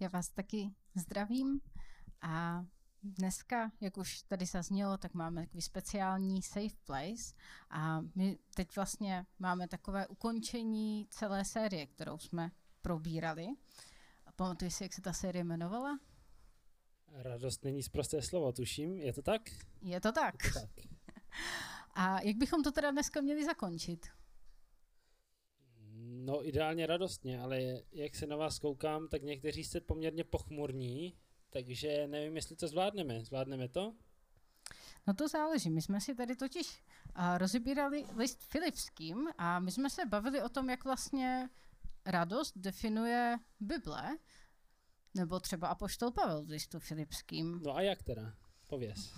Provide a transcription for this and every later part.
Já vás taky zdravím a dneska, jak už tady zaznělo, tak máme takový speciální safe place a my teď vlastně máme takové ukončení celé série, kterou jsme probírali. Pamatuješ si, jak se ta série jmenovala? Radost není zprosté slovo, tuším. Je to tak? Je to tak. Je to tak. A jak bychom to teda dneska měli zakončit? No ideálně radostně, ale jak se na vás koukám, tak někteří jste poměrně pochmurní, takže nevím, jestli to zvládneme. Zvládneme to? No to záleží. My jsme si tady totiž uh, rozebírali list Filipským a my jsme se bavili o tom, jak vlastně radost definuje Bible, nebo třeba Apoštol Pavel v listu Filipským. No a jak teda? Pověz.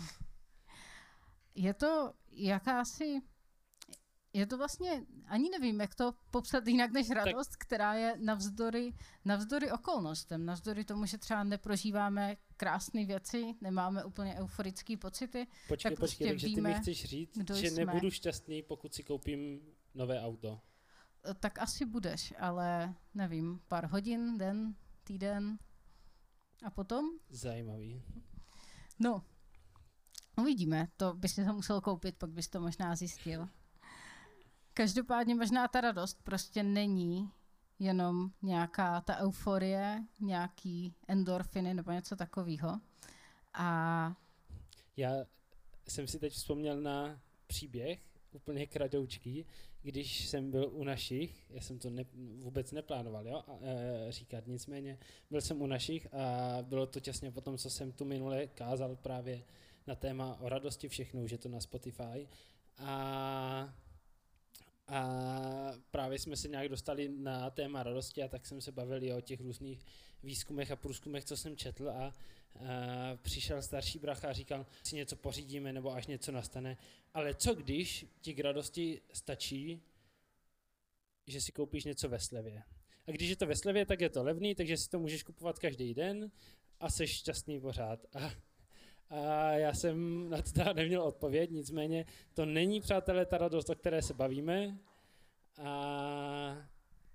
Je to jakási je to vlastně, ani nevím, jak to popsat jinak než radost, tak. která je navzdory, navzdory okolnostem, navzdory tomu, že třeba neprožíváme krásné věci, nemáme úplně euforické pocity. Počkej, tak počkej, prostě takže víme, ty mi chceš říct, že jsme. nebudu šťastný, pokud si koupím nové auto. Tak asi budeš, ale nevím, pár hodin, den, týden a potom? Zajímavý. No, uvidíme, to bys si to musel koupit, pak bys to možná zjistil. Každopádně možná ta radost prostě není jenom nějaká ta euforie, nějaký endorfiny nebo něco takového. A... Já jsem si teď vzpomněl na příběh, úplně kradoučký, když jsem byl u našich, já jsem to ne, vůbec neplánoval jo, a, e, říkat, nicméně byl jsem u našich a bylo to těsně potom, co jsem tu minule kázal právě na téma o radosti všechno, už je to na Spotify a a právě jsme se nějak dostali na téma radosti a tak jsem se bavil o těch různých výzkumech a průzkumech, co jsem četl a, a přišel starší bracha a říkal, si něco pořídíme nebo až něco nastane, ale co když ti k radosti stačí, že si koupíš něco ve slevě. A když je to ve slevě, tak je to levný, takže si to můžeš kupovat každý den a jsi šťastný pořád. A a já jsem na to neměl odpověď, nicméně to není, přátelé, ta radost, o které se bavíme a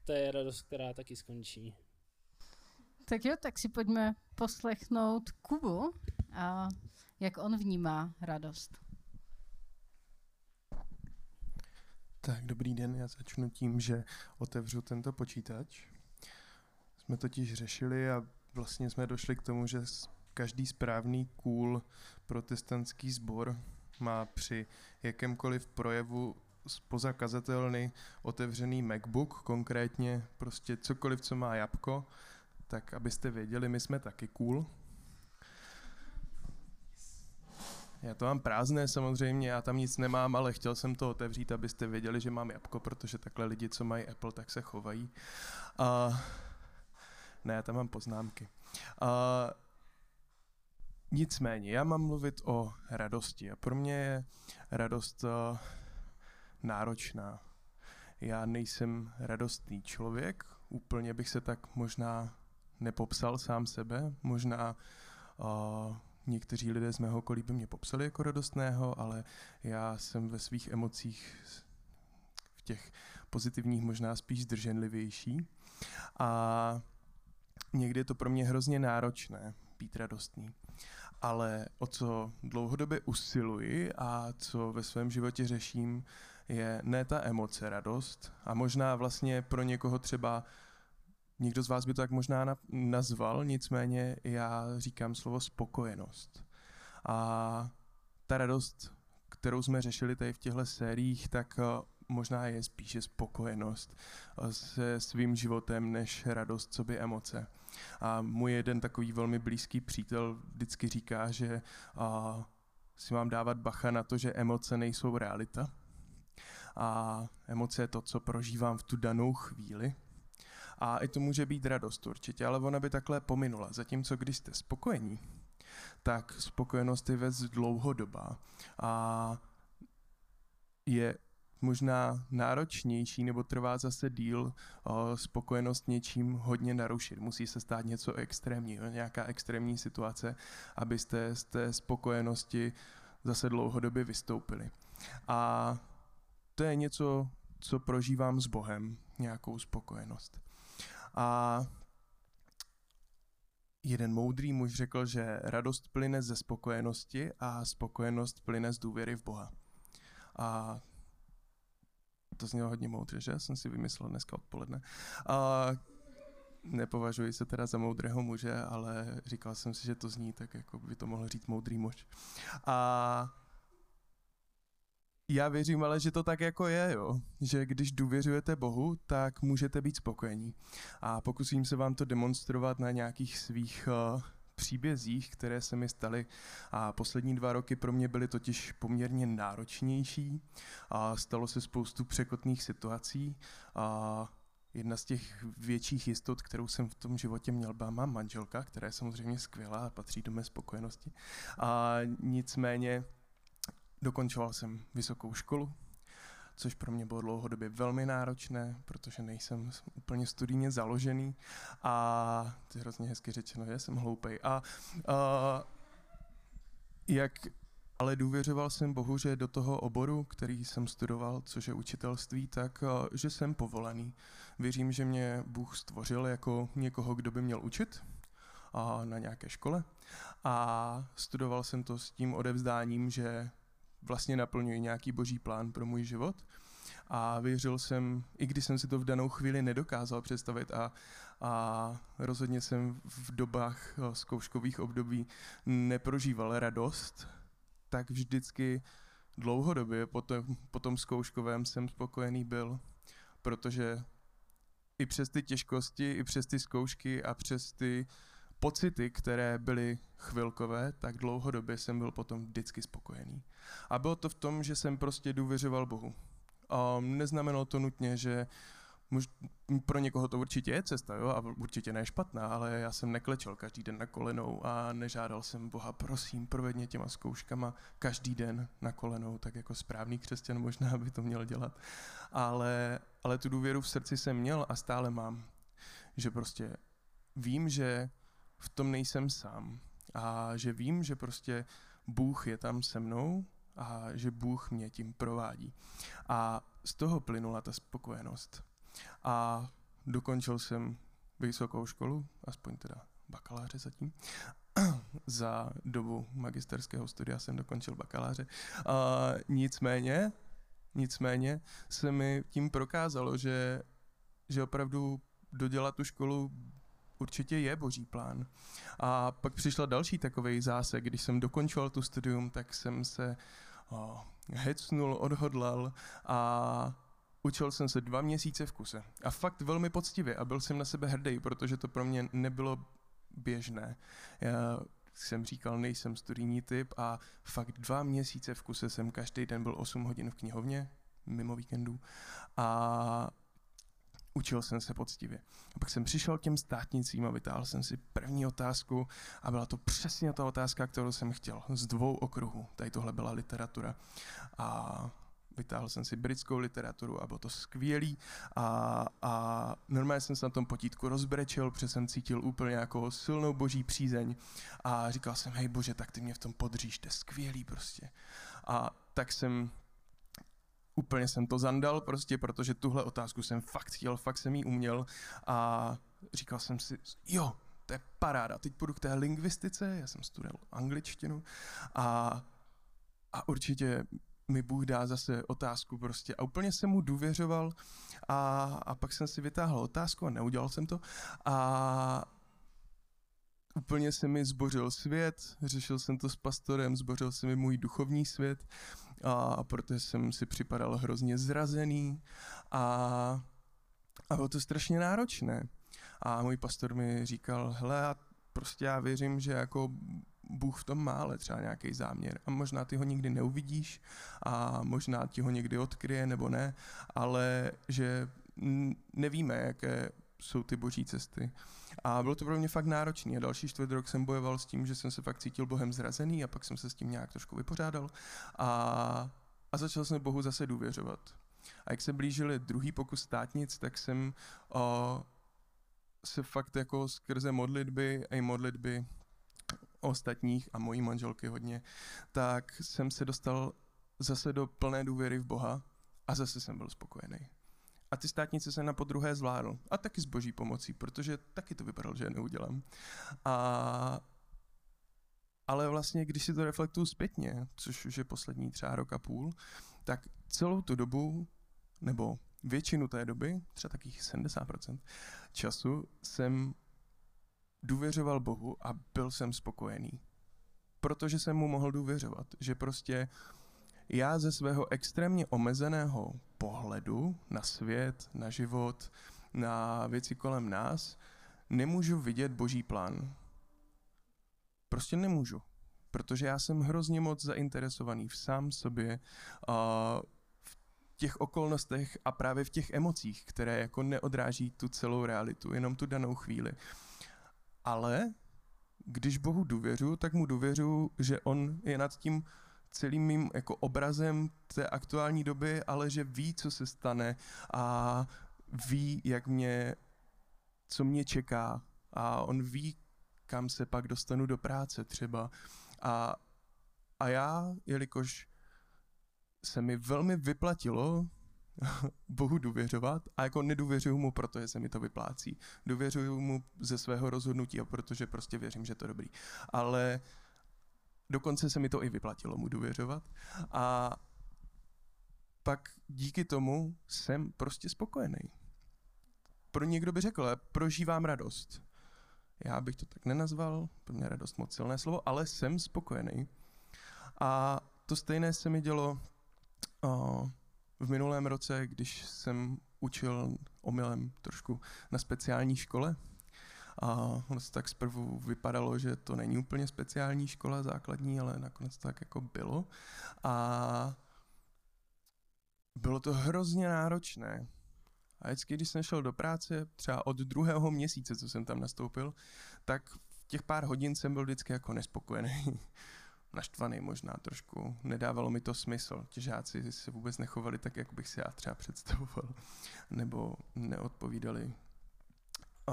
to je radost, která taky skončí. Tak jo, tak si pojďme poslechnout Kubu a jak on vnímá radost. Tak, dobrý den, já začnu tím, že otevřu tento počítač. Jsme totiž řešili a vlastně jsme došli k tomu, že každý správný cool protestantský sbor má při jakémkoliv projevu spoza kazatelny otevřený MacBook, konkrétně prostě cokoliv, co má jabko, tak abyste věděli, my jsme taky cool. Já to mám prázdné samozřejmě, já tam nic nemám, ale chtěl jsem to otevřít, abyste věděli, že mám jabko, protože takhle lidi, co mají Apple, tak se chovají. A... Ne, já tam mám poznámky. A... Nicméně, já mám mluvit o radosti a pro mě je radost uh, náročná. Já nejsem radostný člověk, úplně bych se tak možná nepopsal sám sebe, možná uh, někteří lidé z mého okolí by mě popsali jako radostného, ale já jsem ve svých emocích v těch pozitivních možná spíš zdrženlivější a někdy je to pro mě hrozně náročné být radostný. Ale o co dlouhodobě usiluji a co ve svém životě řeším, je ne ta emoce, radost a možná vlastně pro někoho třeba Někdo z vás by to tak možná nazval, nicméně já říkám slovo spokojenost. A ta radost, kterou jsme řešili tady v těchto sériích, tak možná je spíše spokojenost eh, se svým životem než radost, co by emoce. A můj jeden takový velmi blízký přítel vždycky říká, že a, si mám dávat bacha na to, že emoce nejsou realita. A emoce je to, co prožívám v tu danou chvíli. A i to může být radost určitě, ale ona by takhle pominula. Zatímco když jste spokojení, tak spokojenost je věc dlouhodobá. A je možná náročnější nebo trvá zase díl spokojenost něčím hodně narušit. Musí se stát něco extrémního, nějaká extrémní situace, abyste z té spokojenosti zase dlouhodobě vystoupili. A to je něco, co prožívám s Bohem, nějakou spokojenost. A jeden moudrý muž řekl, že radost plyne ze spokojenosti a spokojenost plyne z důvěry v Boha. A to znělo hodně moudře, že? Jsem si vymyslel dneska odpoledne. A nepovažuji se teda za moudrého muže, ale říkal jsem si, že to zní tak, jako by to mohl říct moudrý muž. A já věřím ale, že to tak jako je, jo. Že když důvěřujete Bohu, tak můžete být spokojení. A pokusím se vám to demonstrovat na nějakých svých uh, příbězích, které se mi staly. A poslední dva roky pro mě byly totiž poměrně náročnější. A stalo se spoustu překotných situací. A jedna z těch větších jistot, kterou jsem v tom životě měl, byla má manželka, která je samozřejmě skvělá a patří do mé spokojenosti. A nicméně dokončoval jsem vysokou školu, což pro mě bylo dlouhodobě velmi náročné, protože nejsem úplně studijně založený a to je hrozně hezky řečeno, že jsem hloupej. A, a jak ale důvěřoval jsem Bohu, že do toho oboru, který jsem studoval, což je učitelství, tak že jsem povolený. Věřím, že mě Bůh stvořil jako někoho, kdo by měl učit a na nějaké škole. A studoval jsem to s tím odevzdáním, že vlastně naplňuji nějaký boží plán pro můj život. A věřil jsem, i když jsem si to v danou chvíli nedokázal představit a, a rozhodně jsem v dobách eh, zkouškových období neprožíval radost, tak vždycky dlouhodobě po tom, po tom zkouškovém jsem spokojený byl, protože i přes ty těžkosti, i přes ty zkoušky a přes ty pocity, které byly chvilkové, tak dlouhodobě jsem byl potom vždycky spokojený. A bylo to v tom, že jsem prostě důvěřoval Bohu. A neznamenalo to nutně, že Mož, pro někoho to určitě je cesta, jo, a určitě ne špatná, ale já jsem neklečel každý den na kolenou a nežádal jsem Boha, prosím, provedně těma zkouškama každý den na kolenou, tak jako správný křesťan možná by to měl dělat. Ale, ale tu důvěru v srdci jsem měl a stále mám, že prostě vím, že v tom nejsem sám a že vím, že prostě Bůh je tam se mnou a že Bůh mě tím provádí. A z toho plynula ta spokojenost. A dokončil jsem vysokou školu, aspoň teda bakaláře zatím. Za dobu magisterského studia jsem dokončil bakaláře. A nicméně, nicméně se mi tím prokázalo, že, že opravdu dodělat tu školu určitě je boží plán. A pak přišla další takový zásek, když jsem dokončoval tu studium, tak jsem se o, hecnul, odhodlal a učil jsem se dva měsíce v kuse. A fakt velmi poctivě a byl jsem na sebe hrdý, protože to pro mě nebylo běžné. Já jsem říkal, nejsem studijní typ a fakt dva měsíce v kuse jsem každý den byl 8 hodin v knihovně, mimo víkendů. A učil jsem se poctivě. A pak jsem přišel k těm státnicím a vytáhl jsem si první otázku a byla to přesně ta otázka, kterou jsem chtěl, z dvou okruhů. Tady tohle byla literatura. A vytáhl jsem si britskou literaturu a bylo to skvělý a, a normálně jsem se na tom potítku rozbrečel, protože jsem cítil úplně jako silnou boží přízeň a říkal jsem, hej bože, tak ty mě v tom podříš, to je skvělý prostě. A tak jsem úplně jsem to zandal prostě, protože tuhle otázku jsem fakt chtěl, fakt jsem ji uměl a říkal jsem si, jo, to je paráda, teď půjdu k té lingvistice, já jsem studoval angličtinu a, a určitě mi Bůh dá zase otázku prostě. A úplně jsem mu důvěřoval a, a pak jsem si vytáhl otázku a neudělal jsem to a úplně se mi zbořil svět, řešil jsem to s pastorem, zbořil se mi můj duchovní svět a protože jsem si připadal hrozně zrazený a, a bylo to strašně náročné. A můj pastor mi říkal, hele, prostě já věřím, že jako Bůh v tom má ale třeba nějaký záměr a možná ty ho nikdy neuvidíš a možná ti ho někdy odkryje nebo ne, ale že nevíme, jaké jsou ty boží cesty. A bylo to pro mě fakt náročné. A další čtvrt rok jsem bojoval s tím, že jsem se fakt cítil Bohem zrazený a pak jsem se s tím nějak trošku vypořádal. A, a začal jsem Bohu zase důvěřovat. A jak se blížili druhý pokus státnic, tak jsem o, se fakt jako skrze modlitby a i modlitby ostatních a mojí manželky hodně, tak jsem se dostal zase do plné důvěry v Boha a zase jsem byl spokojený. A ty státnice jsem na podruhé zvládl. A taky s boží pomocí, protože taky to vypadalo, že je neudělám. A, ale vlastně, když si to reflektuju zpětně, což už je poslední třeba rok a půl, tak celou tu dobu, nebo většinu té doby, třeba takých 70% času, jsem důvěřoval Bohu a byl jsem spokojený. Protože jsem mu mohl důvěřovat, že prostě já ze svého extrémně omezeného pohledu na svět, na život, na věci kolem nás, nemůžu vidět boží plán. Prostě nemůžu. Protože já jsem hrozně moc zainteresovaný v sám sobě, v těch okolnostech a právě v těch emocích, které jako neodráží tu celou realitu, jenom tu danou chvíli. Ale když Bohu důvěřu, tak mu důvěřu, že on je nad tím celým mým jako obrazem té aktuální doby, ale že ví, co se stane a ví, jak mě, co mě čeká a on ví, kam se pak dostanu do práce třeba. A, a já, jelikož se mi velmi vyplatilo Bohu důvěřovat a jako nedůvěřuju mu, protože se mi to vyplácí. Důvěřuju mu ze svého rozhodnutí a protože prostě věřím, že to je dobrý. Ale dokonce se mi to i vyplatilo mu důvěřovat. A pak díky tomu jsem prostě spokojený. Pro někdo by řekl, prožívám radost. Já bych to tak nenazval, pro mě radost moc silné slovo, ale jsem spokojený. A to stejné se mi dělo uh, v minulém roce, když jsem učil omylem trošku na speciální škole. A ono tak zprvu vypadalo, že to není úplně speciální škola základní, ale nakonec to tak jako bylo. A bylo to hrozně náročné. A vždycky, když jsem šel do práce, třeba od druhého měsíce, co jsem tam nastoupil, tak v těch pár hodin jsem byl vždycky jako nespokojený. naštvaný možná trošku. Nedávalo mi to smysl. Ti žáci se vůbec nechovali tak, jak bych si já třeba představoval. Nebo neodpovídali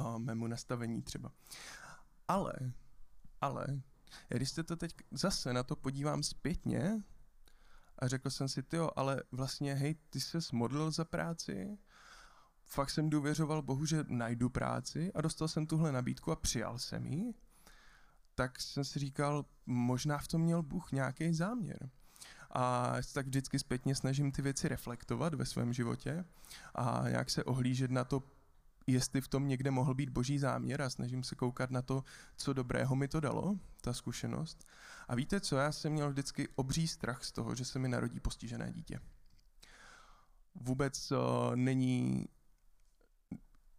uh, mému nastavení třeba. Ale, ale, když jste to teď zase na to podívám zpětně a řekl jsem si, jo, ale vlastně, hej, ty se modlil za práci, fakt jsem důvěřoval Bohu, že najdu práci a dostal jsem tuhle nabídku a přijal jsem ji, tak jsem si říkal, možná v tom měl Bůh nějaký záměr. A se tak vždycky zpětně snažím ty věci reflektovat ve svém životě a nějak se ohlížet na to, jestli v tom někde mohl být boží záměr a snažím se koukat na to, co dobrého mi to dalo, ta zkušenost. A víte co, já jsem měl vždycky obří strach z toho, že se mi narodí postižené dítě. Vůbec uh, není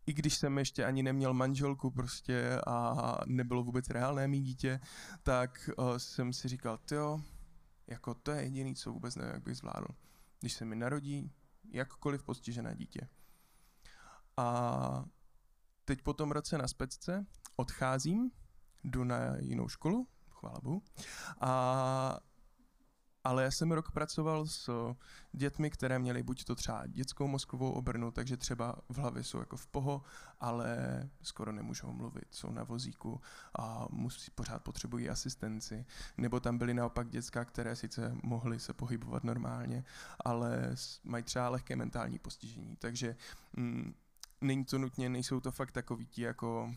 i když jsem ještě ani neměl manželku prostě a nebylo vůbec reálné mít dítě, tak uh, jsem si říkal, jo, jako to je jediný, co vůbec nevím, jak bych zvládl. Když se mi narodí jakkoliv postižené dítě. A teď po tom roce na specce odcházím, jdu na jinou školu, chvála Bohu, a ale já jsem rok pracoval s dětmi, které měly buď to třeba dětskou mozkovou obrnu, takže třeba v hlavě jsou jako v poho, ale skoro nemůžou mluvit, jsou na vozíku a musí, pořád potřebují asistenci. Nebo tam byly naopak dětská, které sice mohly se pohybovat normálně, ale mají třeba lehké mentální postižení. Takže mm, není to nutně, nejsou to fakt takový ti jako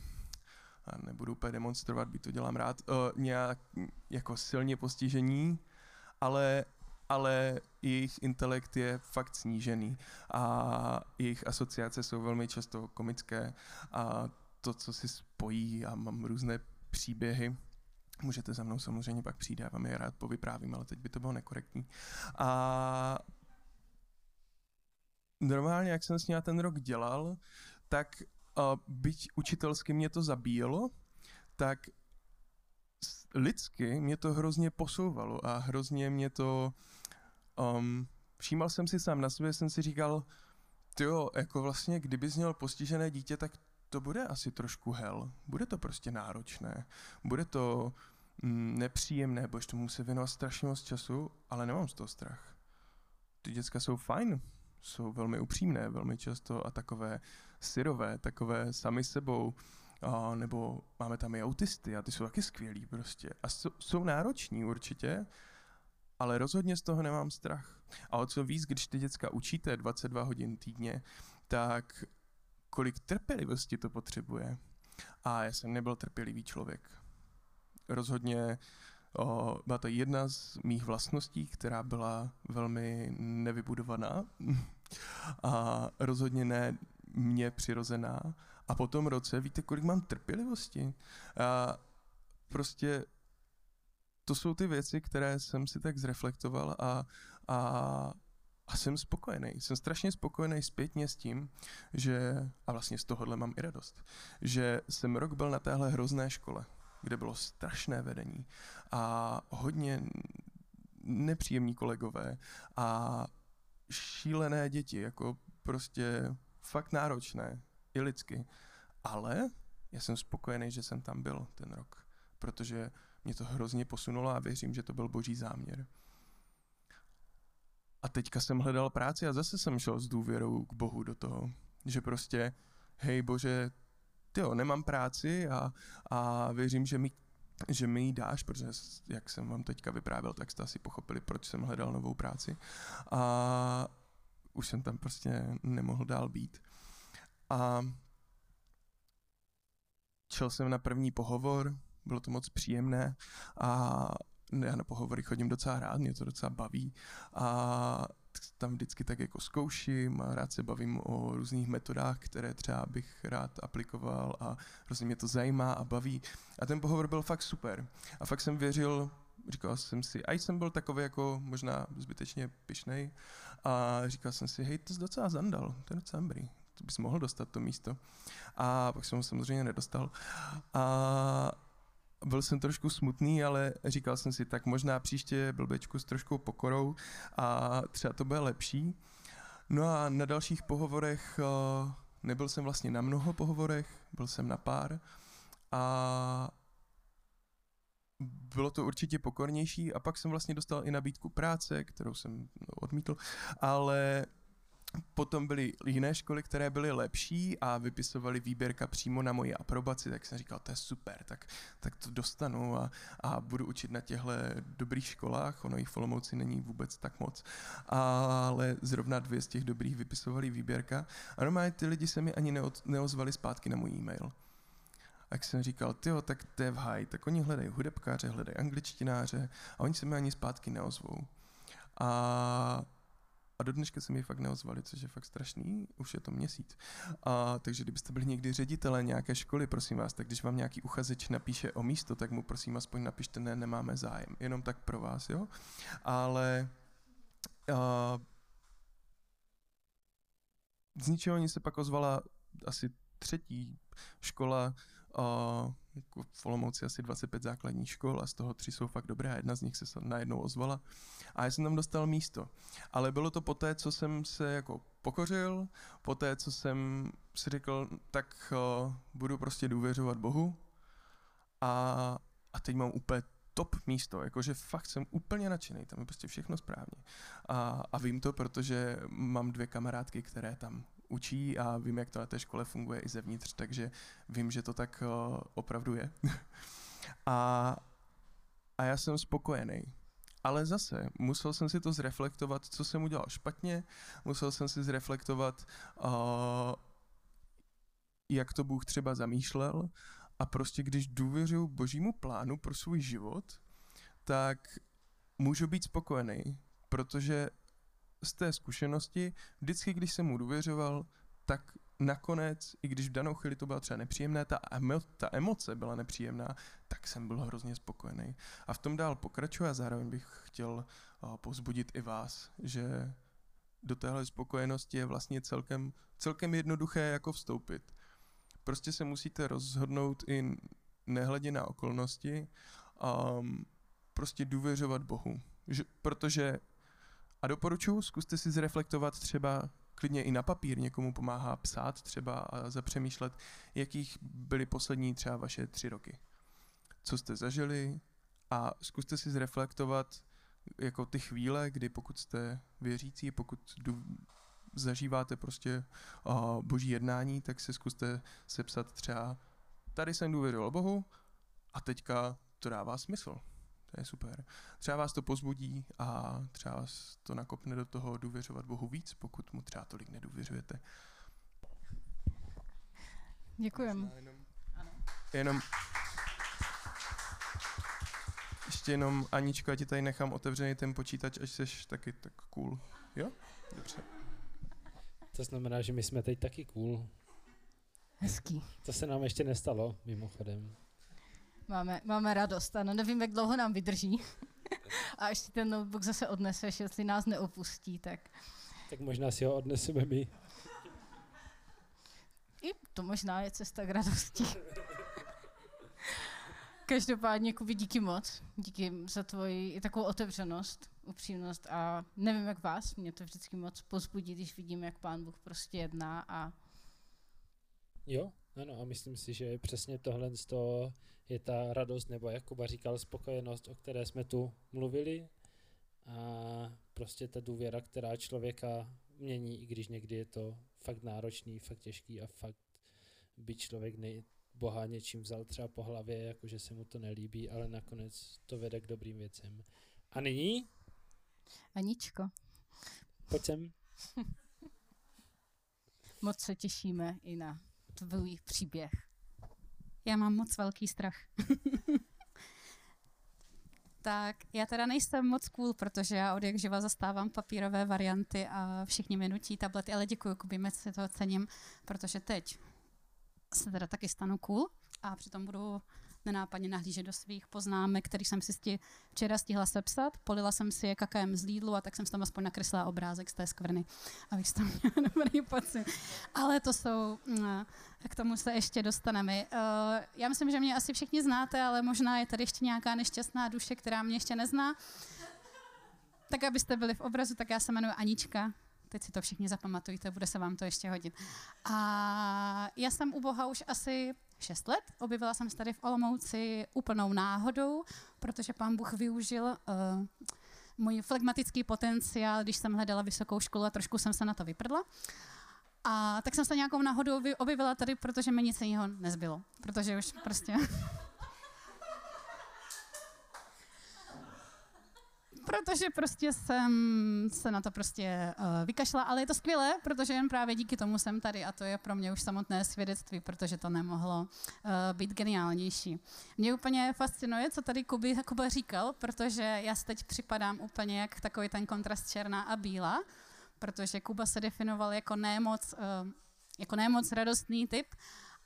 a nebudu úplně demonstrovat, by to dělám rád, uh, nějak jako silně postižení, ale, ale jejich intelekt je fakt snížený a jejich asociace jsou velmi často komické a to, co si spojí a mám různé příběhy, můžete za mnou samozřejmě pak přijít, já vám je rád povyprávím, ale teď by to bylo nekorektní. A normálně, jak jsem s ním ten rok dělal, tak uh, byť učitelsky mě to zabíjelo, tak lidsky mě to hrozně posouvalo a hrozně mě to... Um, všímal jsem si sám na sobě, jsem si říkal, jo, jako vlastně, kdyby měl postižené dítě, tak to bude asi trošku hell. Bude to prostě náročné. Bude to mm, nepříjemné, budeš tomu se věnovat strašně moc času, ale nemám z toho strach. Ty děcka jsou fajn, jsou velmi upřímné, velmi často a takové syrové, takové sami sebou a, nebo máme tam i autisty a ty jsou taky skvělí prostě. A jsou, jsou nároční určitě, ale rozhodně z toho nemám strach. A o co víc, když ty děcka učíte 22 hodin týdně, tak kolik trpělivosti to potřebuje. A já jsem nebyl trpělivý člověk. Rozhodně o, byla to jedna z mých vlastností, která byla velmi nevybudovaná a rozhodně ne mě přirozená. A po tom roce, víte, kolik mám trpělivosti? A prostě to jsou ty věci, které jsem si tak zreflektoval a, a, a jsem spokojený. Jsem strašně spokojený zpětně s tím, že, a vlastně z tohohle mám i radost, že jsem rok byl na téhle hrozné škole, kde bylo strašné vedení a hodně nepříjemní kolegové a šílené děti, jako prostě fakt náročné, i lidsky. Ale já jsem spokojený, že jsem tam byl ten rok, protože mě to hrozně posunulo a věřím, že to byl boží záměr. A teďka jsem hledal práci a zase jsem šel s důvěrou k Bohu do toho, že prostě, hej bože, jo, nemám práci a, a věřím, že mi, že mi ji dáš, protože jak jsem vám teďka vyprávěl, tak jste asi pochopili, proč jsem hledal novou práci. A už jsem tam prostě nemohl dál být. A šel jsem na první pohovor, bylo to moc příjemné a já na pohovory chodím docela rád, mě to docela baví a tam vždycky tak jako zkouším a rád se bavím o různých metodách, které třeba bych rád aplikoval a hrozně mě to zajímá a baví. A ten pohovor byl fakt super. A fakt jsem věřil, říkal jsem si, a jsem byl takový jako možná zbytečně pišnej a říkal jsem si, hej, to jsi docela zandal, to je docela dobrý, to bys mohl dostat to místo. A pak jsem ho samozřejmě nedostal. A byl jsem trošku smutný, ale říkal jsem si, tak možná příště blbečku s troškou pokorou a třeba to bude lepší. No a na dalších pohovorech, eh, nebyl jsem vlastně na mnoho pohovorech, byl jsem na pár a bylo to určitě pokornější a pak jsem vlastně dostal i nabídku práce, kterou jsem odmítl, ale Potom byly jiné školy, které byly lepší a vypisovali výběrka přímo na moji aprobaci, tak jsem říkal, to je super, tak, tak to dostanu a, a budu učit na těchto dobrých školách, ono jich v Olomouci není vůbec tak moc, ale zrovna dvě z těch dobrých vypisovali výběrka a normálně ty lidi se mi ani neod, neozvali zpátky na můj e-mail. Tak jsem říkal, tyjo, tak to je v haj, tak oni hledají hudebkáře, hledají angličtináře a oni se mi ani zpátky neozvou. A a do dneška se mi fakt neozvali, což je fakt strašný, už je to měsíc. A, takže kdybyste byli někdy ředitele nějaké školy, prosím vás, tak když vám nějaký uchazeč napíše o místo, tak mu prosím aspoň napište, ne, nemáme zájem. Jenom tak pro vás, jo? Ale a, z ničeho oni se pak ozvala asi třetí škola, jako v Olomouci asi 25 základních škol a z toho tři jsou fakt dobré a jedna z nich se najednou ozvala a já jsem tam dostal místo. Ale bylo to poté, co jsem se jako pokořil, poté, co jsem si řekl, tak uh, budu prostě důvěřovat Bohu a, a teď mám úplně top místo, jakože fakt jsem úplně nadšený, tam je prostě všechno správně. A, a vím to, protože mám dvě kamarádky, které tam učí a vím, jak to na té škole funguje i zevnitř, takže vím, že to tak uh, opravdu je. a, a já jsem spokojený. Ale zase, musel jsem si to zreflektovat, co jsem udělal špatně, musel jsem si zreflektovat, uh, jak to Bůh třeba zamýšlel a prostě když důvěřuji božímu plánu pro svůj život, tak můžu být spokojený, protože z té zkušenosti, vždycky, když jsem mu důvěřoval, tak nakonec, i když v danou chvíli to byla třeba nepříjemné, ta, emo, ta emoce byla nepříjemná, tak jsem byl hrozně spokojený. A v tom dál pokračuji a zároveň bych chtěl uh, povzbudit i vás, že do téhle spokojenosti je vlastně celkem, celkem jednoduché jako vstoupit. Prostě se musíte rozhodnout i nehledě na okolnosti a um, prostě důvěřovat Bohu. Že, protože a doporučuji, zkuste si zreflektovat třeba klidně i na papír, někomu pomáhá psát třeba a zapřemýšlet, jakých byly poslední třeba vaše tři roky. Co jste zažili a zkuste si zreflektovat jako ty chvíle, kdy pokud jste věřící, pokud zažíváte prostě uh, boží jednání, tak si zkuste sepsat třeba tady jsem důvěřoval Bohu a teďka to dává smysl. To je super. Třeba vás to pozbudí a třeba vás to nakopne do toho důvěřovat Bohu víc, pokud mu třeba tolik nedůvěřujete. Děkujem. Jenom, jenom ještě jenom, Aničko, já ti tady nechám otevřený ten počítač, až jsi taky tak cool. Jo? Dobře. To znamená, že my jsme teď taky cool. Hezký. To se nám ještě nestalo, mimochodem. Máme, máme radost, ano, nevím, jak dlouho nám vydrží. A si ten notebook zase odneseš, jestli nás neopustí, tak Tak možná si ho odneseme my. i to možná je cesta k radosti. Každopádně, Kubi, díky moc. Díky za tvoji i takovou otevřenost, upřímnost a nevím, jak vás, mě to vždycky moc pozbudí, když vidím, jak pán Bůh prostě jedná a Jo, ano, a myslím si, že přesně tohle z toho je ta radost, nebo jak Kuba říkal, spokojenost, o které jsme tu mluvili. A prostě ta důvěra, která člověka mění, i když někdy je to fakt náročný, fakt těžký a fakt by člověk nej, Boha něčím vzal třeba po hlavě, jakože se mu to nelíbí, ale nakonec to vede k dobrým věcem. A nyní, Aničko, pojď sem. moc se těšíme i na tvůj příběh. Já mám moc velký strach. tak já teda nejsem moc cool, protože já od jak živa zastávám papírové varianty a všichni mi nutí tablety, ale děkuji, Kubi, moc si to cením, protože teď se teda taky stanu cool a přitom budu nenápadně nahlížet do svých poznámek, který jsem si sti, včera stihla sepsat. Polila jsem si je kakem z Lidlu a tak jsem tam aspoň nakreslila obrázek z té skvrny, abych tam měla dobrý pocit. Ale to jsou, mm, k tomu se ještě dostaneme. Uh, já myslím, že mě asi všichni znáte, ale možná je tady ještě nějaká nešťastná duše, která mě ještě nezná. Tak abyste byli v obrazu, tak já se jmenuji Anička. Teď si to všichni zapamatujte, bude se vám to ještě hodit. A já jsem u Boha už asi 6 let. Objevila jsem se tady v Olomouci úplnou náhodou, protože pán Bůh využil uh, můj flegmatický potenciál, když jsem hledala vysokou školu a trošku jsem se na to vyprdla. A tak jsem se nějakou náhodou objevila tady, protože mi nic jiného nezbylo. Protože už prostě... protože prostě jsem se na to prostě uh, vykašla, ale je to skvělé, protože jen právě díky tomu jsem tady a to je pro mě už samotné svědectví, protože to nemohlo uh, být geniálnější. Mě úplně fascinuje, co tady Kuby, Kuba říkal, protože já si teď připadám úplně jak takový ten kontrast černá a bílá, protože Kuba se definoval jako nemoc, uh, jako nemoc radostný typ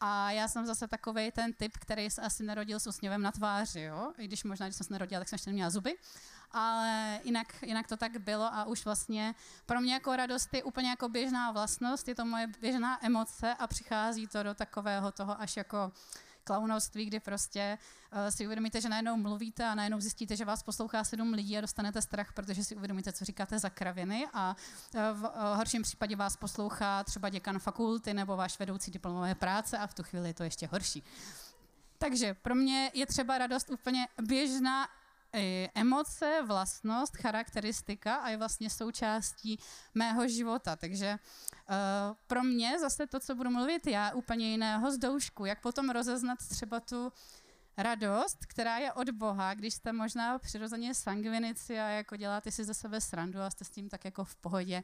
a já jsem zase takový ten typ, který se asi narodil s úsměvem na tváři, jo? I když možná, když jsem se narodila, tak jsem ještě neměla zuby. Ale jinak, jinak to tak bylo a už vlastně pro mě jako radost je úplně jako běžná vlastnost, je to moje běžná emoce a přichází to do takového toho až jako klaunovství, kdy prostě uh, si uvědomíte, že najednou mluvíte a najednou zjistíte, že vás poslouchá sedm lidí a dostanete strach, protože si uvědomíte, co říkáte za kraviny a uh, v uh, horším případě vás poslouchá třeba děkan fakulty nebo váš vedoucí diplomové práce a v tu chvíli je to ještě horší. Takže pro mě je třeba radost úplně běžná eh, emoce, vlastnost, charakteristika a je vlastně součástí mého života. Takže uh, pro mě zase to, co budu mluvit já, úplně jiného zdoušku, jak potom rozeznat třeba tu radost, která je od Boha, když jste možná přirozeně sangvinici a jako děláte si ze sebe srandu a jste s tím tak jako v pohodě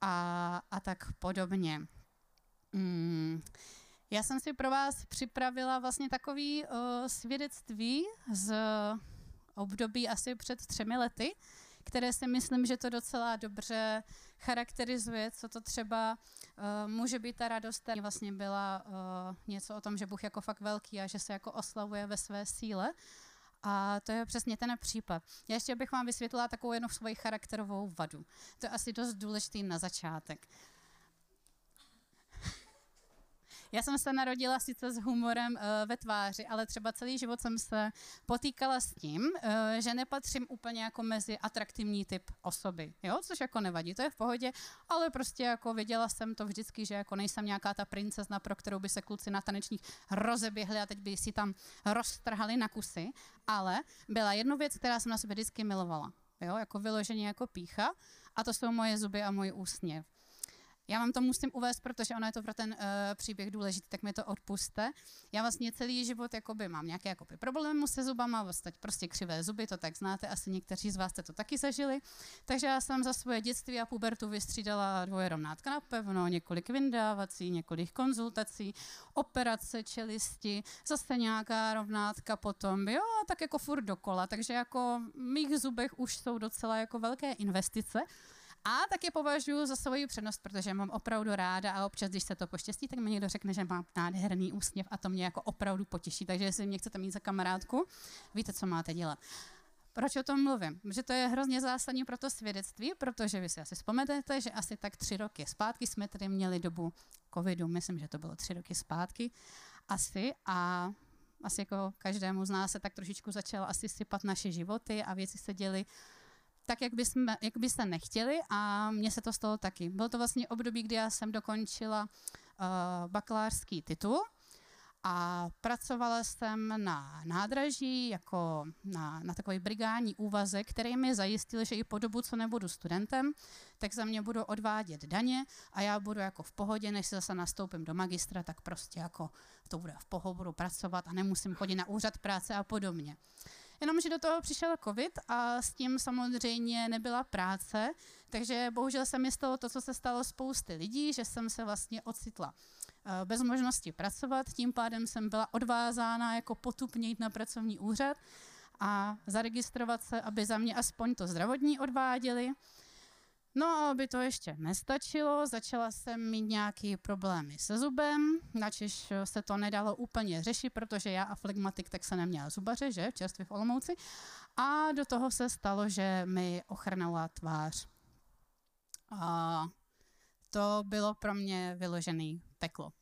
a, a tak podobně. Mm. Já jsem si pro vás připravila vlastně takový uh, svědectví z období asi před třemi lety, které si myslím, že to docela dobře charakterizuje, co to třeba uh, může být ta radost, která vlastně byla uh, něco o tom, že Bůh jako fakt velký a že se jako oslavuje ve své síle. A to je přesně ten případ. Já ještě bych vám vysvětlila takovou jednu svoji charakterovou vadu. To je asi dost důležitý na začátek. Já jsem se narodila sice s humorem uh, ve tváři, ale třeba celý život jsem se potýkala s tím, uh, že nepatřím úplně jako mezi atraktivní typ osoby, jo, což jako nevadí, to je v pohodě, ale prostě jako věděla jsem to vždycky, že jako nejsem nějaká ta princezna, pro kterou by se kluci na tanečních rozeběhli a teď by si tam roztrhali na kusy, ale byla jedna věc, která jsem na sebe vždycky milovala, jo, jako vyloženě jako pícha a to jsou moje zuby a můj úsměv. Já vám to musím uvést, protože ono je to pro ten uh, příběh důležitý, tak mi to odpuste. Já vlastně celý život jakoby, mám nějaké jakoby, problémy se zubama, vlastně prostě křivé zuby, to tak znáte, asi někteří z vás jste to taky zažili. Takže já jsem za svoje dětství a pubertu vystřídala dvoje rovnátka na pevno, několik vyndávací, několik konzultací, operace čelisti, zase nějaká rovnátka potom, jo, tak jako furt dokola. Takže jako v mých zubech už jsou docela jako velké investice. A taky považuji za svoji přednost, protože mám opravdu ráda a občas, když se to poštěstí, tak mi někdo řekne, že mám nádherný úsměv a to mě jako opravdu potěší. Takže jestli mě chcete mít za kamarádku, víte, co máte dělat. Proč o tom mluvím? Že to je hrozně zásadní pro to svědectví, protože vy si asi vzpomenete, že asi tak tři roky zpátky jsme tedy měli dobu covidu, myslím, že to bylo tři roky zpátky asi a asi jako každému z nás se tak trošičku začalo asi sypat naše životy a věci se děly tak, jak by, jsme, jak by se nechtěli a mně se to stalo taky. Bylo to vlastně období, kdy já jsem dokončila uh, bakalářský titul a pracovala jsem na nádraží jako na, na takový brigádní úvazek, který mi zajistil, že i po dobu, co nebudu studentem, tak za mě budu odvádět daně a já budu jako v pohodě, než se zase nastoupím do magistra, tak prostě jako to bude v pohodě, budu pracovat a nemusím chodit na úřad práce a podobně. Jenomže do toho přišel covid a s tím samozřejmě nebyla práce, takže bohužel se mi stalo to, co se stalo spousty lidí, že jsem se vlastně ocitla eh, bez možnosti pracovat, tím pádem jsem byla odvázána jako potupně jít na pracovní úřad a zaregistrovat se, aby za mě aspoň to zdravotní odváděli. No a aby to ještě nestačilo, začala jsem mít nějaký problémy se zubem, načež se to nedalo úplně řešit, protože já a flegmatik tak se neměla zubaře, že, čerstvě v Olomouci. A do toho se stalo, že mi ochrnula tvář. A to bylo pro mě vyložený peklo,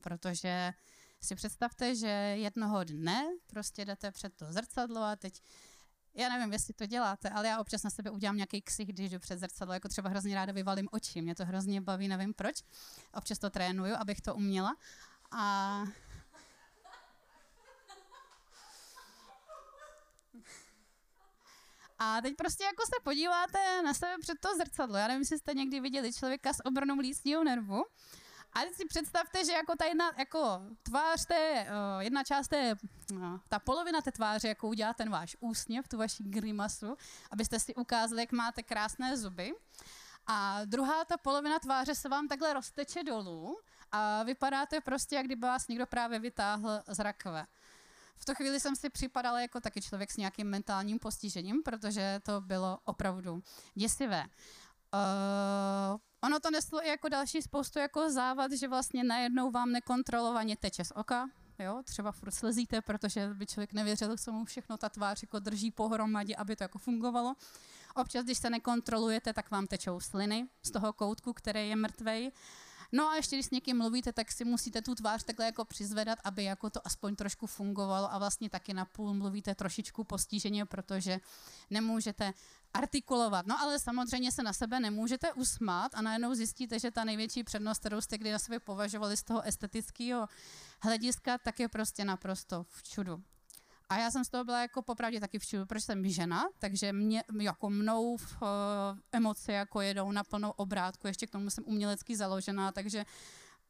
protože si představte, že jednoho dne prostě jdete před to zrcadlo a teď já nevím, jestli to děláte, ale já občas na sebe udělám nějaký ksich, když jdu před zrcadlo, jako třeba hrozně ráda vyvalím oči. Mě to hrozně baví, nevím proč. Občas to trénuju, abych to uměla. A A teď prostě jako se podíváte na sebe před to zrcadlo. Já nevím, jestli jste někdy viděli člověka s obrnou lícního nervu. A teď si představte, že jako ta jedna jako tvář té, uh, jedna část té, uh, ta polovina té tváře, jako udělá ten váš úsměv, tu vaši grimasu, abyste si ukázali, jak máte krásné zuby. A druhá ta polovina tváře se vám takhle rozteče dolů a vypadáte prostě, jak kdyby vás někdo právě vytáhl z rakve. V tu chvíli jsem si připadala jako taky člověk s nějakým mentálním postižením, protože to bylo opravdu děsivé. Uh, ono to neslo i jako další spoustu jako závad, že vlastně najednou vám nekontrolovaně teče z oka, jo, třeba furt slezíte, protože by člověk nevěřil, co mu všechno ta tvář jako drží pohromadě, aby to jako fungovalo. Občas, když se nekontrolujete, tak vám tečou sliny z toho koutku, který je mrtvej. No a ještě když s někým mluvíte, tak si musíte tu tvář takhle jako přizvedat, aby jako to aspoň trošku fungovalo a vlastně taky na půl mluvíte trošičku postiženě, protože nemůžete artikulovat. No ale samozřejmě se na sebe nemůžete usmát a najednou zjistíte, že ta největší přednost, kterou jste kdy na sebe považovali z toho estetického hlediska, tak je prostě naprosto v čudu. A já jsem z toho byla jako popravdě taky v čudu, protože jsem žena, takže mě, jako mnou v, uh, emoce jako jedou na plnou obrátku, ještě k tomu jsem umělecky založená, takže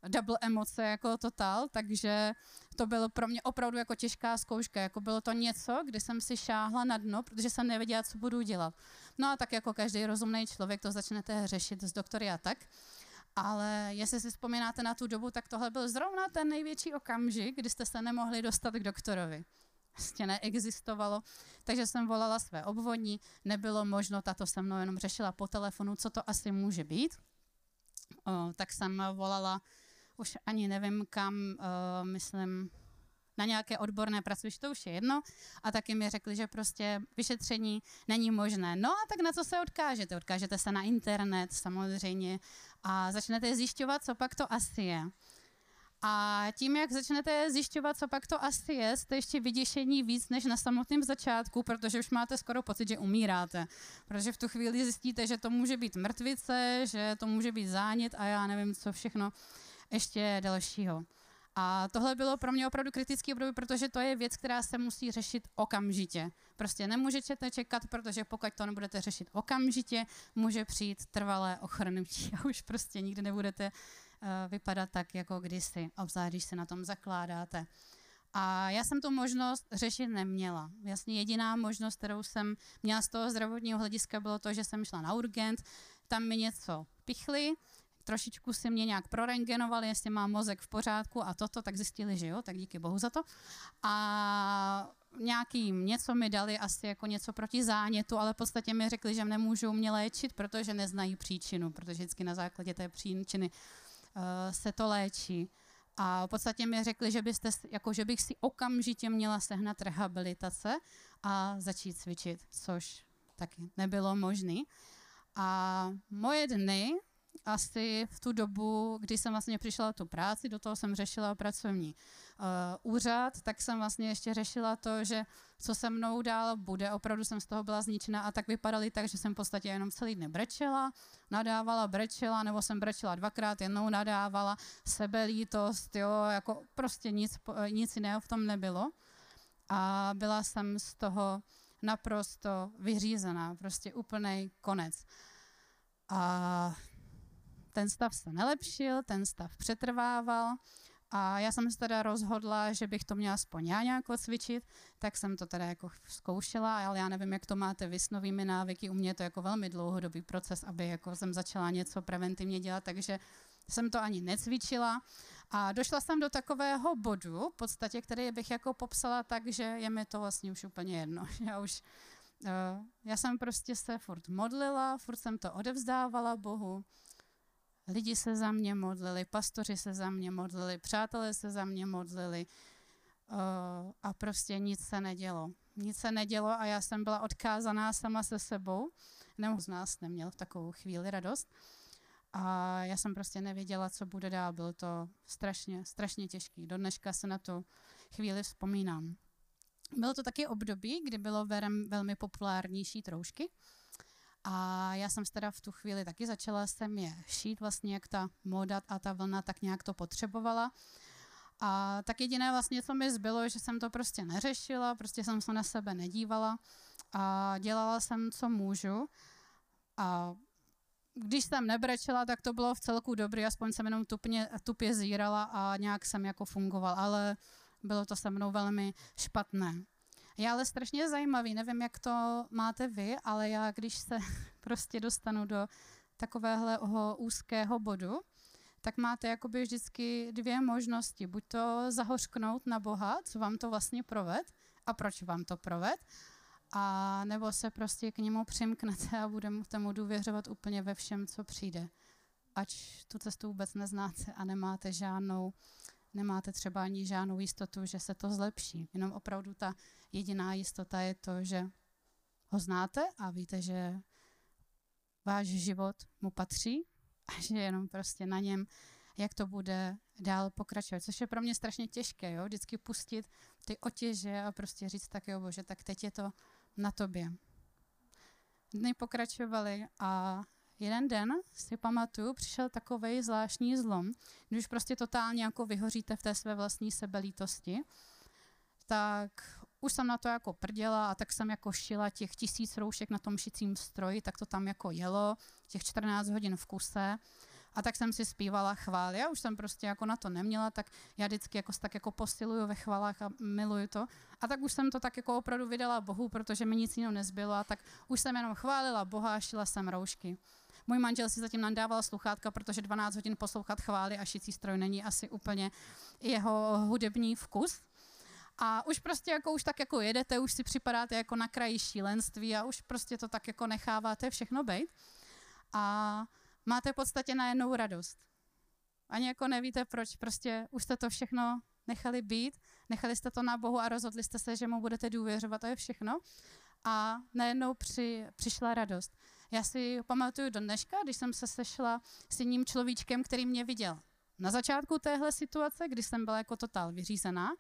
double emoce jako total, takže to bylo pro mě opravdu jako těžká zkouška, jako bylo to něco, kdy jsem si šáhla na dno, protože jsem nevěděla, co budu dělat. No a tak jako každý rozumný člověk to začnete řešit s doktory a tak. Ale jestli si vzpomínáte na tu dobu, tak tohle byl zrovna ten největší okamžik, kdy jste se nemohli dostat k doktorovi. Prostě neexistovalo, takže jsem volala své obvodní, nebylo možno, tato se mnou jenom řešila po telefonu, co to asi může být. O, tak jsem volala už ani nevím kam, uh, myslím, na nějaké odborné pracoviště, to už je jedno, a taky mi řekli, že prostě vyšetření není možné. No a tak na co se odkážete? Odkážete se na internet samozřejmě a začnete zjišťovat, co pak to asi je. A tím, jak začnete zjišťovat, co pak to asi je, jste ještě vyděšení víc než na samotném začátku, protože už máte skoro pocit, že umíráte. Protože v tu chvíli zjistíte, že to může být mrtvice, že to může být zánět a já nevím, co všechno ještě dalšího. A tohle bylo pro mě opravdu kritický období, protože to je věc, která se musí řešit okamžitě. Prostě nemůžete čekat, protože pokud to nebudete řešit okamžitě, může přijít trvalé ochrnutí a už prostě nikdy nebudete uh, vypadat tak, jako kdysi, obzvlášť když se na tom zakládáte. A já jsem tu možnost řešit neměla. Jasně jediná možnost, kterou jsem měla z toho zdravotního hlediska, bylo to, že jsem šla na urgent, tam mi něco pichli, trošičku si mě nějak prorengenovali, jestli mám mozek v pořádku a toto, tak zjistili, že jo, tak díky bohu za to. A nějaký něco mi dali asi jako něco proti zánětu, ale v podstatě mi řekli, že nemůžou mě léčit, protože neznají příčinu, protože vždycky na základě té příčiny uh, se to léčí. A v podstatě mi řekli, že, byste, jako, že bych si okamžitě měla sehnat rehabilitace a začít cvičit, což taky nebylo možné. A moje dny asi v tu dobu, kdy jsem vlastně přišla tu práci, do toho jsem řešila pracovní uh, úřad, tak jsem vlastně ještě řešila to, že co se mnou dál bude, opravdu jsem z toho byla zničena a tak vypadaly tak, že jsem v podstatě jenom celý den brečela, nadávala, brečela, nebo jsem brečela dvakrát, jednou nadávala, sebelítost, jo, jako prostě nic, nic jiného v tom nebylo. A byla jsem z toho naprosto vyřízená, prostě úplný konec. A ten stav se nelepšil, ten stav přetrvával a já jsem se teda rozhodla, že bych to měla aspoň já nějak cvičit, tak jsem to teda jako zkoušela, ale já nevím, jak to máte vy s novými návyky, u mě je to jako velmi dlouhodobý proces, aby jako jsem začala něco preventivně dělat, takže jsem to ani necvičila a došla jsem do takového bodu, v podstatě, který bych jako popsala tak, že je mi to vlastně už úplně jedno. Já už, uh, já jsem prostě se furt modlila, furt jsem to odevzdávala Bohu, Lidi se za mě modlili, pastoři se za mě modlili, přátelé se za mě modlili uh, a prostě nic se nedělo. Nic se nedělo a já jsem byla odkázaná sama se sebou. Nebo z nás neměl v takovou chvíli radost. A já jsem prostě nevěděla, co bude dál. Bylo to strašně, strašně těžký. Do dneška se na tu chvíli vzpomínám. Bylo to taky období, kdy bylo velmi populárnější troušky. A já jsem teda v tu chvíli taky začala jsem je šít, vlastně jak ta moda a ta vlna tak nějak to potřebovala. A tak jediné vlastně, co mi zbylo, že jsem to prostě neřešila, prostě jsem se na sebe nedívala a dělala jsem, co můžu. A když jsem nebrečela, tak to bylo v celku dobrý, aspoň jsem jenom tupně, tupě zírala a nějak jsem jako fungoval, ale bylo to se mnou velmi špatné. Je ale strašně zajímavý, nevím, jak to máte vy, ale já, když se prostě dostanu do takového úzkého bodu, tak máte jakoby vždycky dvě možnosti. Buď to zahořknout na Boha, co vám to vlastně proved a proč vám to proved, a nebo se prostě k němu přimknete a budeme tomu důvěřovat úplně ve všem, co přijde. Ať tu cestu vůbec neznáte a nemáte žádnou nemáte třeba ani žádnou jistotu, že se to zlepší. Jenom opravdu ta jediná jistota je to, že ho znáte a víte, že váš život mu patří a že jenom prostě na něm, jak to bude dál pokračovat. Což je pro mě strašně těžké, jo? vždycky pustit ty otěže a prostě říct tak, jo bože, tak teď je to na tobě. Dny pokračovaly a jeden den si pamatuju, přišel takový zvláštní zlom, když prostě totálně jako vyhoříte v té své vlastní sebelítosti, tak už jsem na to jako prděla a tak jsem jako šila těch tisíc roušek na tom šicím stroji, tak to tam jako jelo, těch 14 hodin v kuse. A tak jsem si zpívala chvály. Já už jsem prostě jako na to neměla, tak já vždycky jako tak jako posiluju ve chválách a miluju to. A tak už jsem to tak jako opravdu vydala Bohu, protože mi nic jiného nezbylo a tak už jsem jenom chválila Boha a šila jsem roušky. Můj manžel si zatím nadával sluchátka, protože 12 hodin poslouchat chvály a šicí stroj není asi úplně jeho hudební vkus. A už prostě jako už tak jako jedete, už si připadáte jako na kraji šílenství a už prostě to tak jako necháváte všechno být. A máte v podstatě najednou radost. Ani jako nevíte proč, prostě už jste to všechno nechali být, nechali jste to na Bohu a rozhodli jste se, že mu budete důvěřovat, to je všechno. A najednou při, přišla radost. Já si pamatuju do dneška, když jsem se sešla s jiným človíčkem, který mě viděl na začátku téhle situace, kdy jsem byla jako totál vyřízená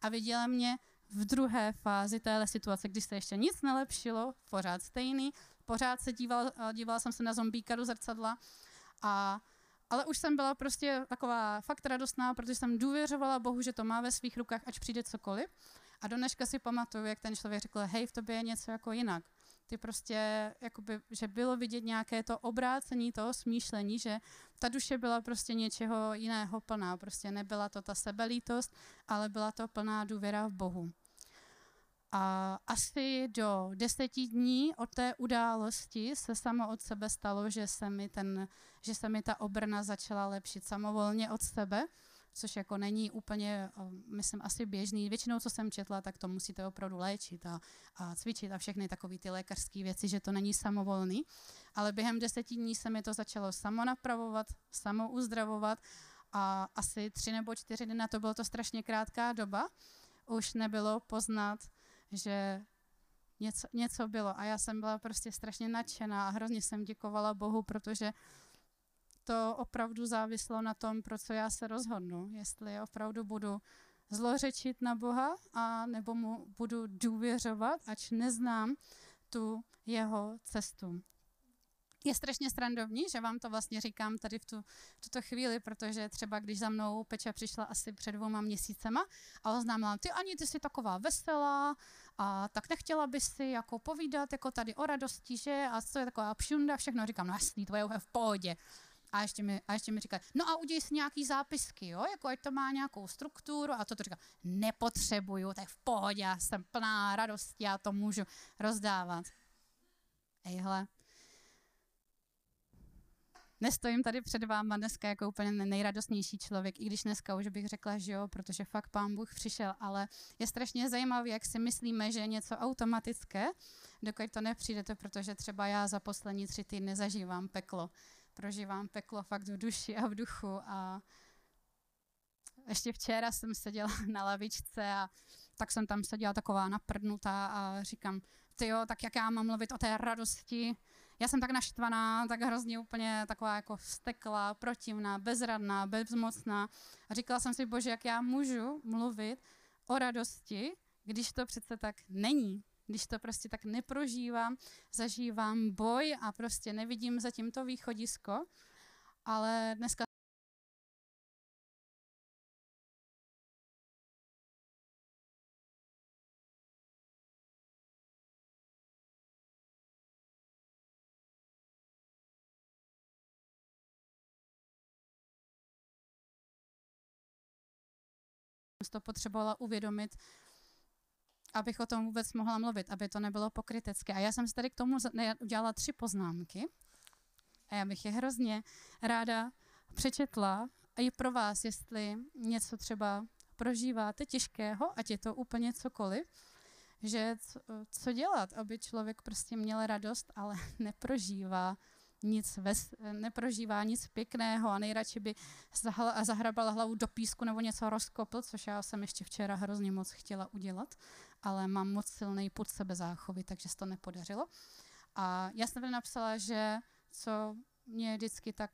a viděla mě v druhé fázi téhle situace, kdy se ještě nic nelepšilo, pořád stejný, pořád se díval, dívala jsem se na zombíka do zrcadla a, ale už jsem byla prostě taková fakt radostná, protože jsem důvěřovala Bohu, že to má ve svých rukách, ať přijde cokoliv. A do dneška si pamatuju, jak ten člověk řekl, hej, v tobě je něco jako jinak. Ty prostě, jakoby, že bylo vidět nějaké to obrácení toho smýšlení, že ta duše byla prostě něčeho jiného plná. Prostě nebyla to ta sebelítost, ale byla to plná důvěra v Bohu. A asi do deseti dní od té události se samo od sebe stalo, že se mi, ten, že se mi ta obrna začala lepšit samovolně od sebe, což jako není úplně, myslím, asi běžný. Většinou, co jsem četla, tak to musíte opravdu léčit a, a cvičit a všechny takové ty lékařské věci, že to není samovolný. Ale během deseti dní se mi to začalo samonapravovat, samouzdravovat a asi tři nebo čtyři dny na to bylo to strašně krátká doba. Už nebylo poznat že něco, něco bylo a já jsem byla prostě strašně nadšená a hrozně jsem děkovala Bohu, protože to opravdu závislo na tom, pro co já se rozhodnu. Jestli opravdu budu zlořečit na Boha a nebo mu budu důvěřovat, ač neznám tu jeho cestu je strašně strandovní, že vám to vlastně říkám tady v, tu, tuto chvíli, protože třeba když za mnou Peča přišla asi před dvouma měsícema a oznámila, ty ani ty jsi taková veselá a tak nechtěla bys si jako povídat jako tady o radosti, že a co je taková pšunda, všechno říkám, no jasný, tvoje je v pohodě. A ještě mi, a ještě mi říká, no a udělej si nějaký zápisky, jo, jako ať to má nějakou strukturu a to to říká, nepotřebuju, tak v pohodě, já jsem plná radosti, já to můžu rozdávat. Ejhle, nestojím tady před váma dneska jako úplně nejradostnější člověk, i když dneska už bych řekla, že jo, protože fakt pán Bůh přišel, ale je strašně zajímavé, jak si myslíme, že je něco automatické, dokud to nepřijdete, protože třeba já za poslední tři týdny zažívám peklo. Prožívám peklo fakt v duši a v duchu a ještě včera jsem seděla na lavičce a tak jsem tam seděla taková naprdnutá a říkám, ty jo, tak jak já mám mluvit o té radosti, já jsem tak naštvaná, tak hrozně úplně taková jako stekla, protivná, bezradná, bezmocná. A říkala jsem si, bože, jak já můžu mluvit o radosti, když to přece tak není. Když to prostě tak neprožívám, zažívám boj a prostě nevidím zatím to východisko. Ale dneska to potřebovala uvědomit, abych o tom vůbec mohla mluvit, aby to nebylo pokrytecké. A já jsem si tady k tomu udělala tři poznámky. A já bych je hrozně ráda přečetla. A i pro vás, jestli něco třeba prožíváte těžkého, ať je to úplně cokoliv, že co, dělat, aby člověk prostě měl radost, ale neprožívá nic ves, neprožívá nic pěkného a nejradši by zahrabal hlavu do písku nebo něco rozkopl, což já jsem ještě včera hrozně moc chtěla udělat, ale mám moc silný put sebezáchovy, takže se to nepodařilo. A já jsem tady napsala, že co mě vždycky tak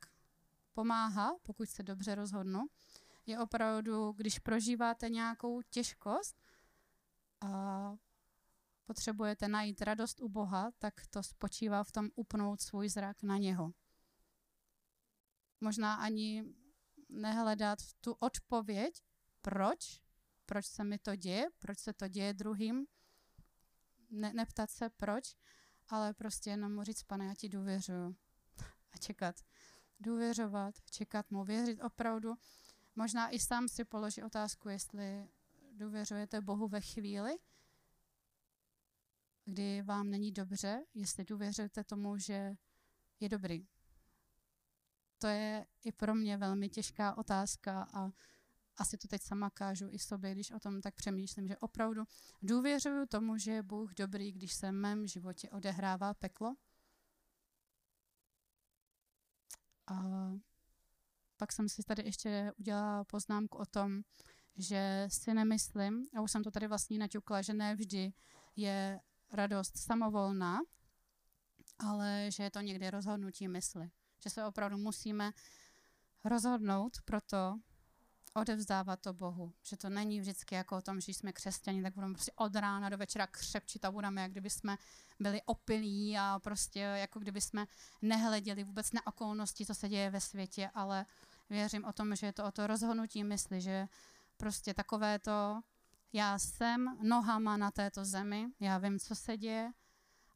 pomáhá, pokud se dobře rozhodnu, je opravdu, když prožíváte nějakou těžkost a potřebujete najít radost u Boha, tak to spočívá v tom upnout svůj zrak na něho. Možná ani nehledat tu odpověď, proč, proč se mi to děje, proč se to děje druhým, ne, neptat se proč, ale prostě jenom mu říct, pane, já ti důvěřuju a čekat. Důvěřovat, čekat mu, věřit opravdu. Možná i sám si položí otázku, jestli důvěřujete Bohu ve chvíli, kdy vám není dobře, jestli důvěřujete tomu, že je dobrý. To je i pro mě velmi těžká otázka a asi to teď sama kážu i sobě, když o tom tak přemýšlím, že opravdu důvěřuju tomu, že je Bůh dobrý, když se v mém životě odehrává peklo. A pak jsem si tady ještě udělala poznámku o tom, že si nemyslím, a už jsem to tady vlastně naťukla, že ne vždy je radost samovolná, ale že je to někdy rozhodnutí mysli. Že se opravdu musíme rozhodnout pro to, odevzdávat to Bohu. Že to není vždycky jako o tom, že jsme křesťani, tak budeme prostě od rána do večera křepčit a budeme, jak kdyby jsme byli opilí a prostě jako kdyby jsme nehleděli vůbec na okolnosti, co se děje ve světě, ale věřím o tom, že je to o to rozhodnutí mysli, že prostě takové to, já jsem nohama na této zemi, já vím, co se děje,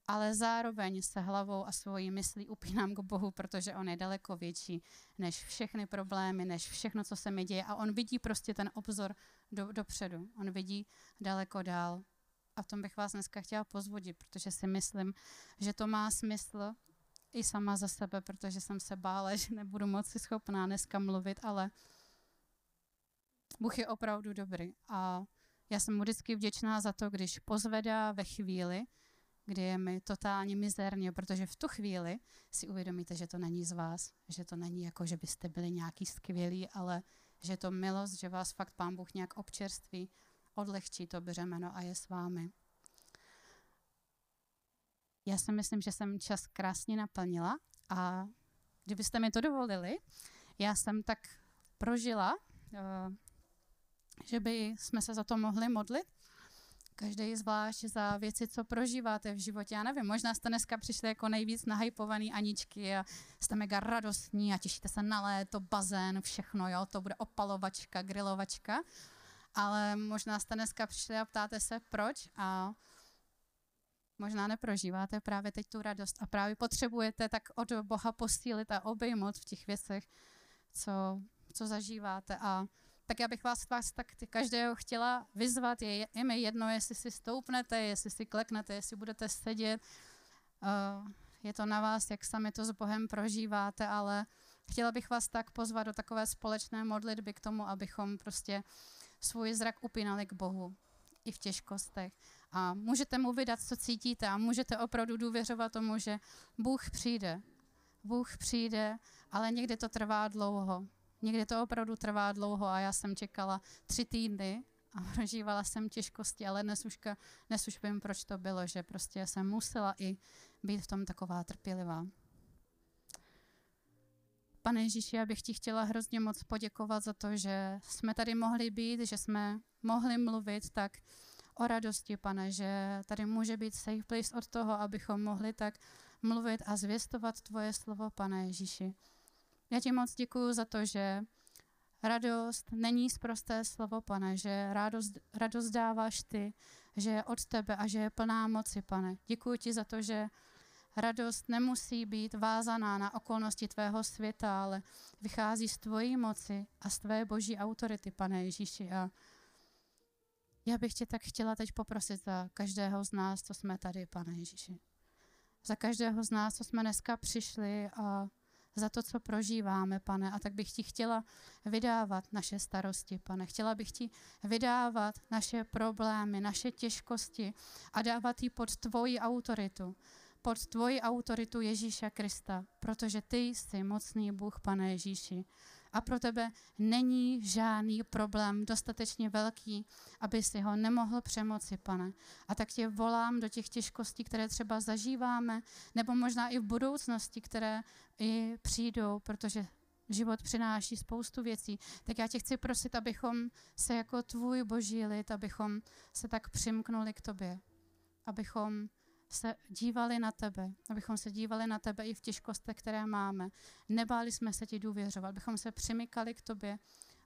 ale zároveň se hlavou a svojí myslí upínám k Bohu, protože on je daleko větší než všechny problémy, než všechno, co se mi děje. A on vidí prostě ten obzor do, dopředu. On vidí daleko dál. A v tom bych vás dneska chtěla pozvodit, protože si myslím, že to má smysl i sama za sebe, protože jsem se bála, že nebudu moci schopná dneska mluvit, ale Bůh je opravdu dobrý. A já jsem mu vždycky vděčná za to, když pozvedá ve chvíli, kdy je mi totálně mizerně, protože v tu chvíli si uvědomíte, že to není z vás, že to není jako, že byste byli nějaký skvělí, ale že to milost, že vás fakt Pán Bůh nějak občerství, odlehčí to břemeno a je s vámi. Já si myslím, že jsem čas krásně naplnila a kdybyste mi to dovolili, já jsem tak prožila, eh, že by jsme se za to mohli modlit, každý zvlášť za věci, co prožíváte v životě. Já nevím, možná jste dneska přišli jako nejvíc nahypovaný Aničky a jste mega radostní a těšíte se na léto, bazén, všechno, jo, to bude opalovačka, grilovačka. Ale možná jste dneska přišli a ptáte se, proč a možná neprožíváte právě teď tu radost a právě potřebujete tak od Boha posílit a obejmout v těch věcech, co, co zažíváte a tak já bych vás, vás tak každého chtěla vyzvat. Je, je mi jedno, jestli si stoupnete, jestli si kleknete, jestli budete sedět. Uh, je to na vás, jak sami to s Bohem prožíváte, ale chtěla bych vás tak pozvat do takové společné modlitby k tomu, abychom prostě svůj zrak upínali k Bohu i v těžkostech. A můžete mu vydat, co cítíte a můžete opravdu důvěřovat tomu, že Bůh přijde. Bůh přijde, ale někdy to trvá dlouho. Někdy to opravdu trvá dlouho a já jsem čekala tři týdny a prožívala jsem těžkosti, ale dnes už, dnes už vím, proč to bylo, že prostě jsem musela i být v tom taková trpělivá. Pane Ježíši, já bych ti chtěla hrozně moc poděkovat za to, že jsme tady mohli být, že jsme mohli mluvit tak o radosti, pane, že tady může být safe place od toho, abychom mohli tak mluvit a zvěstovat tvoje slovo, pane Ježíši. Já ti moc děkuji za to, že radost není zprosté slovo, pane, že radost, radost dáváš ty, že je od tebe a že je plná moci, pane. Děkuji ti za to, že radost nemusí být vázaná na okolnosti tvého světa, ale vychází z tvojí moci a z tvé boží autority, pane Ježíši. A já bych tě tak chtěla teď poprosit za každého z nás, co jsme tady, pane Ježíši. Za každého z nás, co jsme dneska přišli a za to, co prožíváme, pane. A tak bych ti chtěla vydávat naše starosti, pane. Chtěla bych ti vydávat naše problémy, naše těžkosti a dávat ji pod tvoji autoritu pod tvoji autoritu Ježíše Krista, protože ty jsi mocný Bůh, pane Ježíši a pro tebe není žádný problém dostatečně velký, aby si ho nemohl přemoci, pane. A tak tě volám do těch těžkostí, které třeba zažíváme, nebo možná i v budoucnosti, které i přijdou, protože život přináší spoustu věcí, tak já tě chci prosit, abychom se jako tvůj boží lid, abychom se tak přimknuli k tobě, abychom se dívali na tebe, abychom se dívali na tebe i v těžkostech, které máme. Nebáli jsme se ti důvěřovat, abychom se přimykali k tobě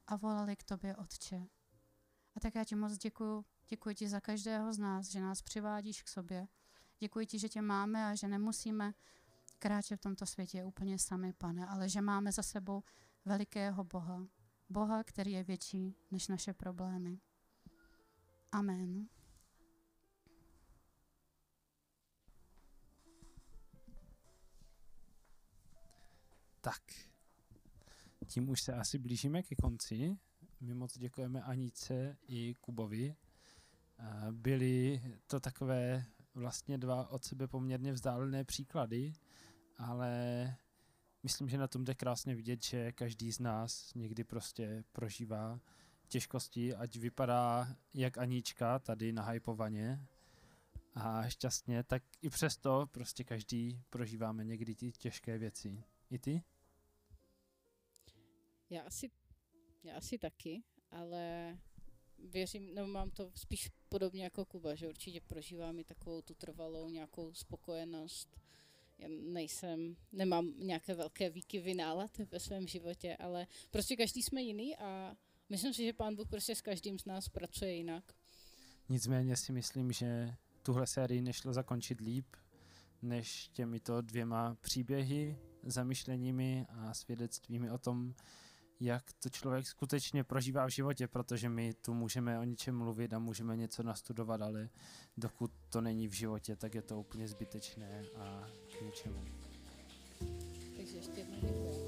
a volali k tobě, Otče. A tak já ti moc děkuji. Děkuji ti za každého z nás, že nás přivádíš k sobě. Děkuji ti, že tě máme a že nemusíme kráčet v tomto světě úplně sami, pane, ale že máme za sebou velikého Boha. Boha, který je větší než naše problémy. Amen. Tak, tím už se asi blížíme ke konci. My moc děkujeme Anice i Kubovi. Byly to takové vlastně dva od sebe poměrně vzdálené příklady, ale myslím, že na tom jde krásně vidět, že každý z nás někdy prostě prožívá těžkosti, ať vypadá jak Anička tady na hypovaně a šťastně, tak i přesto prostě každý prožíváme někdy ty těžké věci. I ty? Já asi Já asi taky, ale věřím, nebo mám to spíš podobně jako Kuba, že určitě prožívám i takovou tu trvalou nějakou spokojenost. Já nejsem, nemám nějaké velké výkyvy nálad ve svém životě, ale prostě každý jsme jiný a myslím si, že pán Bůh prostě s každým z nás pracuje jinak. Nicméně si myslím, že tuhle sérii nešlo zakončit líp, než těmito dvěma příběhy, zamyšleními a svědectvími o tom, jak to člověk skutečně prožívá v životě, protože my tu můžeme o něčem mluvit a můžeme něco nastudovat, ale dokud to není v životě, tak je to úplně zbytečné a k ničemu. Takže ještě jednou děkuji.